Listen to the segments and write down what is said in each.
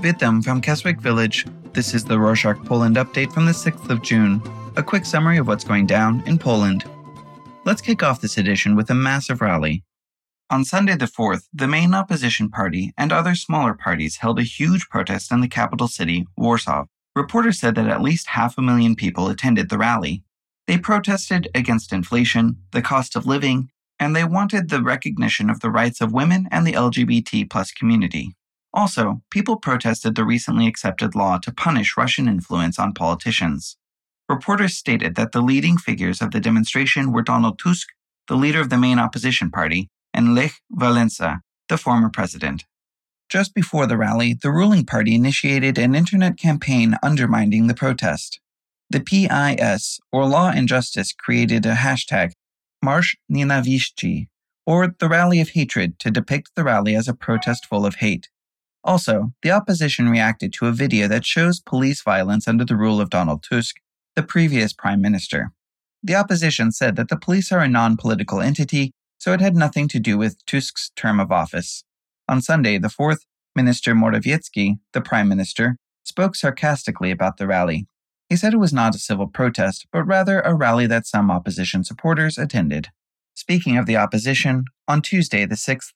Witam from Keswick Village. This is the Rorshok Poland update from the 6th of June. A quick summary of what's going down in Poland. Let's kick off this edition with a massive rally. On Sunday the 4th, the main opposition party and other smaller parties held a huge protest in the capital city, Warsaw. Reporters said that at least half a million people attended the rally. They protested against inflation, the cost of living, and they wanted the recognition of the rights of women and the LGBT plus community. Also, people protested the recently accepted law to punish Russian influence on politicians. Reporters stated that the leading figures of the demonstration were Donald Tusk, the leader of the main opposition party, and Lech Walesa, the former president. Just before the rally, the ruling party initiated an internet campaign undermining the protest. The PIS, or Law and Justice, created a hashtag, Marsh or the Rally of Hatred, to depict the rally as a protest full of hate. Also, the opposition reacted to a video that shows police violence under the rule of Donald Tusk, the previous prime minister. The opposition said that the police are a non political entity, so it had nothing to do with Tusk's term of office. On Sunday, the 4th, Minister Morawiecki, the prime minister, spoke sarcastically about the rally. He said it was not a civil protest, but rather a rally that some opposition supporters attended. Speaking of the opposition, on Tuesday, the 6th,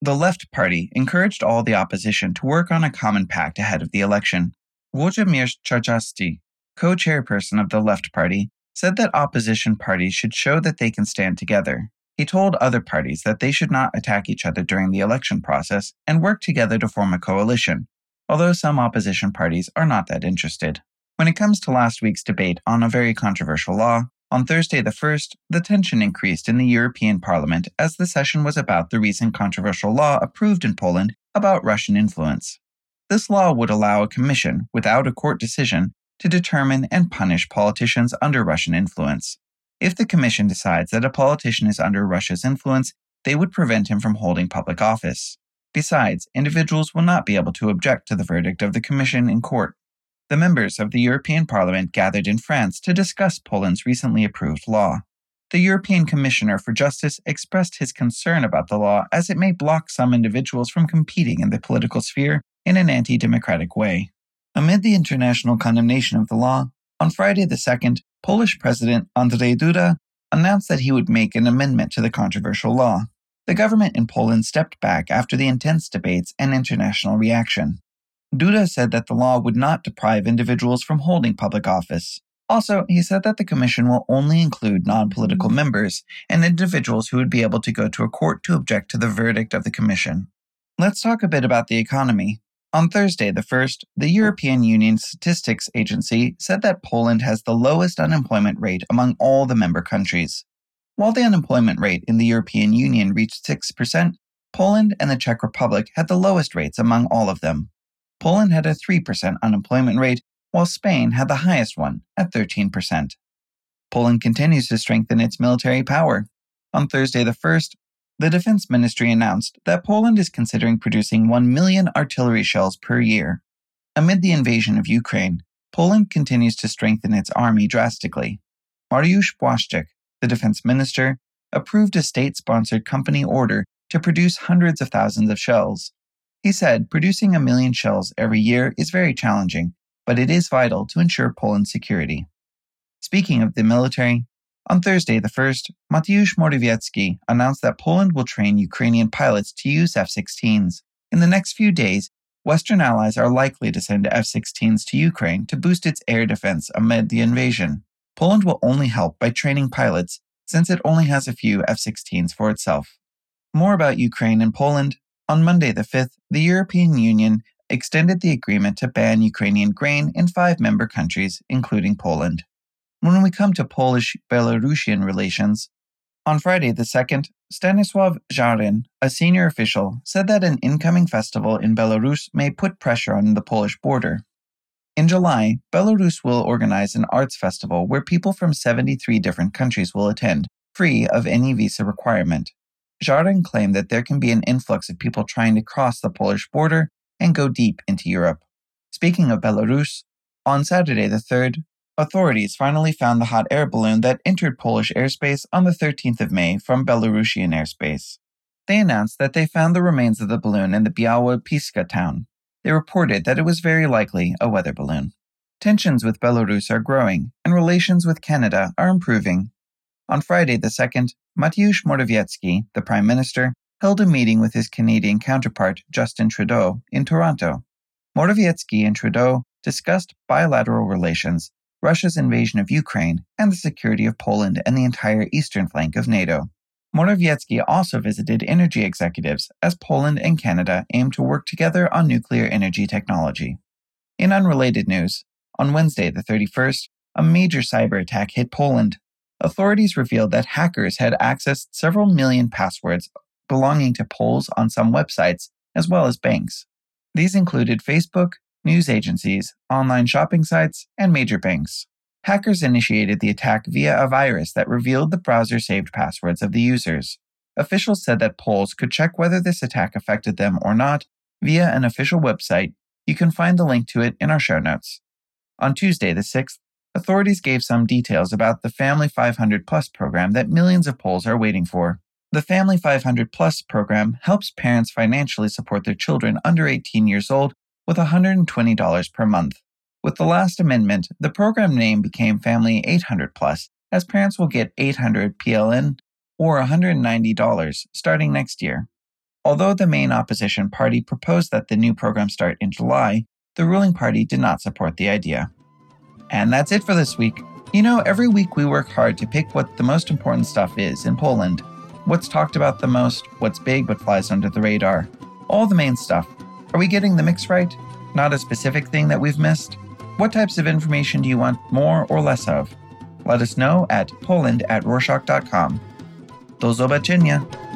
the Left Party encouraged all the opposition to work on a common pact ahead of the election. Wojciech Czarzasty, co chairperson of the Left Party, said that opposition parties should show that they can stand together. He told other parties that they should not attack each other during the election process and work together to form a coalition, although some opposition parties are not that interested. When it comes to last week's debate on a very controversial law, on Thursday the 1st, the tension increased in the European Parliament as the session was about the recent controversial law approved in Poland about Russian influence. This law would allow a commission, without a court decision, to determine and punish politicians under Russian influence. If the commission decides that a politician is under Russia's influence, they would prevent him from holding public office. Besides, individuals will not be able to object to the verdict of the commission in court. The members of the European Parliament gathered in France to discuss Poland's recently approved law. The European Commissioner for Justice expressed his concern about the law as it may block some individuals from competing in the political sphere in an anti democratic way. Amid the international condemnation of the law, on Friday the 2nd, Polish President Andrzej Duda announced that he would make an amendment to the controversial law. The government in Poland stepped back after the intense debates and international reaction. Duda said that the law would not deprive individuals from holding public office. Also, he said that the commission will only include non political mm-hmm. members and individuals who would be able to go to a court to object to the verdict of the commission. Let's talk a bit about the economy. On Thursday, the 1st, the European Union Statistics Agency said that Poland has the lowest unemployment rate among all the member countries. While the unemployment rate in the European Union reached 6%, Poland and the Czech Republic had the lowest rates among all of them. Poland had a 3% unemployment rate, while Spain had the highest one at 13%. Poland continues to strengthen its military power. On Thursday the 1st, the Defense Ministry announced that Poland is considering producing 1 million artillery shells per year. Amid the invasion of Ukraine, Poland continues to strengthen its army drastically. Mariusz Błaszczak, the defense minister, approved a state sponsored company order to produce hundreds of thousands of shells. He said producing a million shells every year is very challenging, but it is vital to ensure Poland's security. Speaking of the military, on Thursday the 1st, Mateusz Morawiecki announced that Poland will train Ukrainian pilots to use F 16s. In the next few days, Western allies are likely to send F 16s to Ukraine to boost its air defense amid the invasion. Poland will only help by training pilots since it only has a few F 16s for itself. More about Ukraine and Poland on Monday, the 5th, the European Union extended the agreement to ban Ukrainian grain in five member countries, including Poland. When we come to Polish Belarusian relations, on Friday, the 2nd, Stanisław Żaryn, a senior official, said that an incoming festival in Belarus may put pressure on the Polish border. In July, Belarus will organize an arts festival where people from 73 different countries will attend, free of any visa requirement. Żaryn claimed that there can be an influx of people trying to cross the Polish border and go deep into Europe. Speaking of Belarus, on Saturday the 3rd, authorities finally found the hot air balloon that entered Polish airspace on the 13th of May from Belarusian airspace. They announced that they found the remains of the balloon in the Białowieska town. they reported that it was very likely a weather balloon. Tensions with Belarus are growing, and relations with Canada are improving. On Friday the 2nd, Mateusz Morawiecki, the Prime Minister, held a meeting with his Canadian counterpart, Justin Trudeau, in Toronto. Morawiecki and Trudeau discussed bilateral relations, Russia's invasion of Ukraine, and the security of Poland and the entire eastern flank of NATO. Morawiecki also visited energy executives as Poland and Canada aim to work together on nuclear energy technology. In unrelated news, on Wednesday, the 31st, a major cyber attack hit Poland. Authorities revealed that hackers had accessed several million passwords belonging to Poles on some websites, as well as banks. These included Facebook, news agencies, online shopping sites, and major banks. Hackers initiated the attack via a virus that revealed the browser saved passwords of the users. Officials said that Poles could check whether this attack affected them or not via an official website. You can find the link to it in our show notes. On Tuesday, the 6th, authorities gave some details about the Family 500 Plus program that millions of Poles are waiting for. The Family 500 Plus program helps parents financially support their children under 18 years old with $120 per month. With the last amendment, the program name became Family 800 Plus, as parents will get 800 PLN or $190 starting next year. Although the main opposition party proposed that the new program start in July, the ruling party did not support the idea. And that's it for this week. You know, every week we work hard to pick what the most important stuff is in Poland what's talked about the most, what's big but flies under the radar, all the main stuff. Are we getting the mix right? Not a specific thing that we've missed? What types of information do you want more or less of? Let us know at poland at rorshok.com. Do zobaczenia!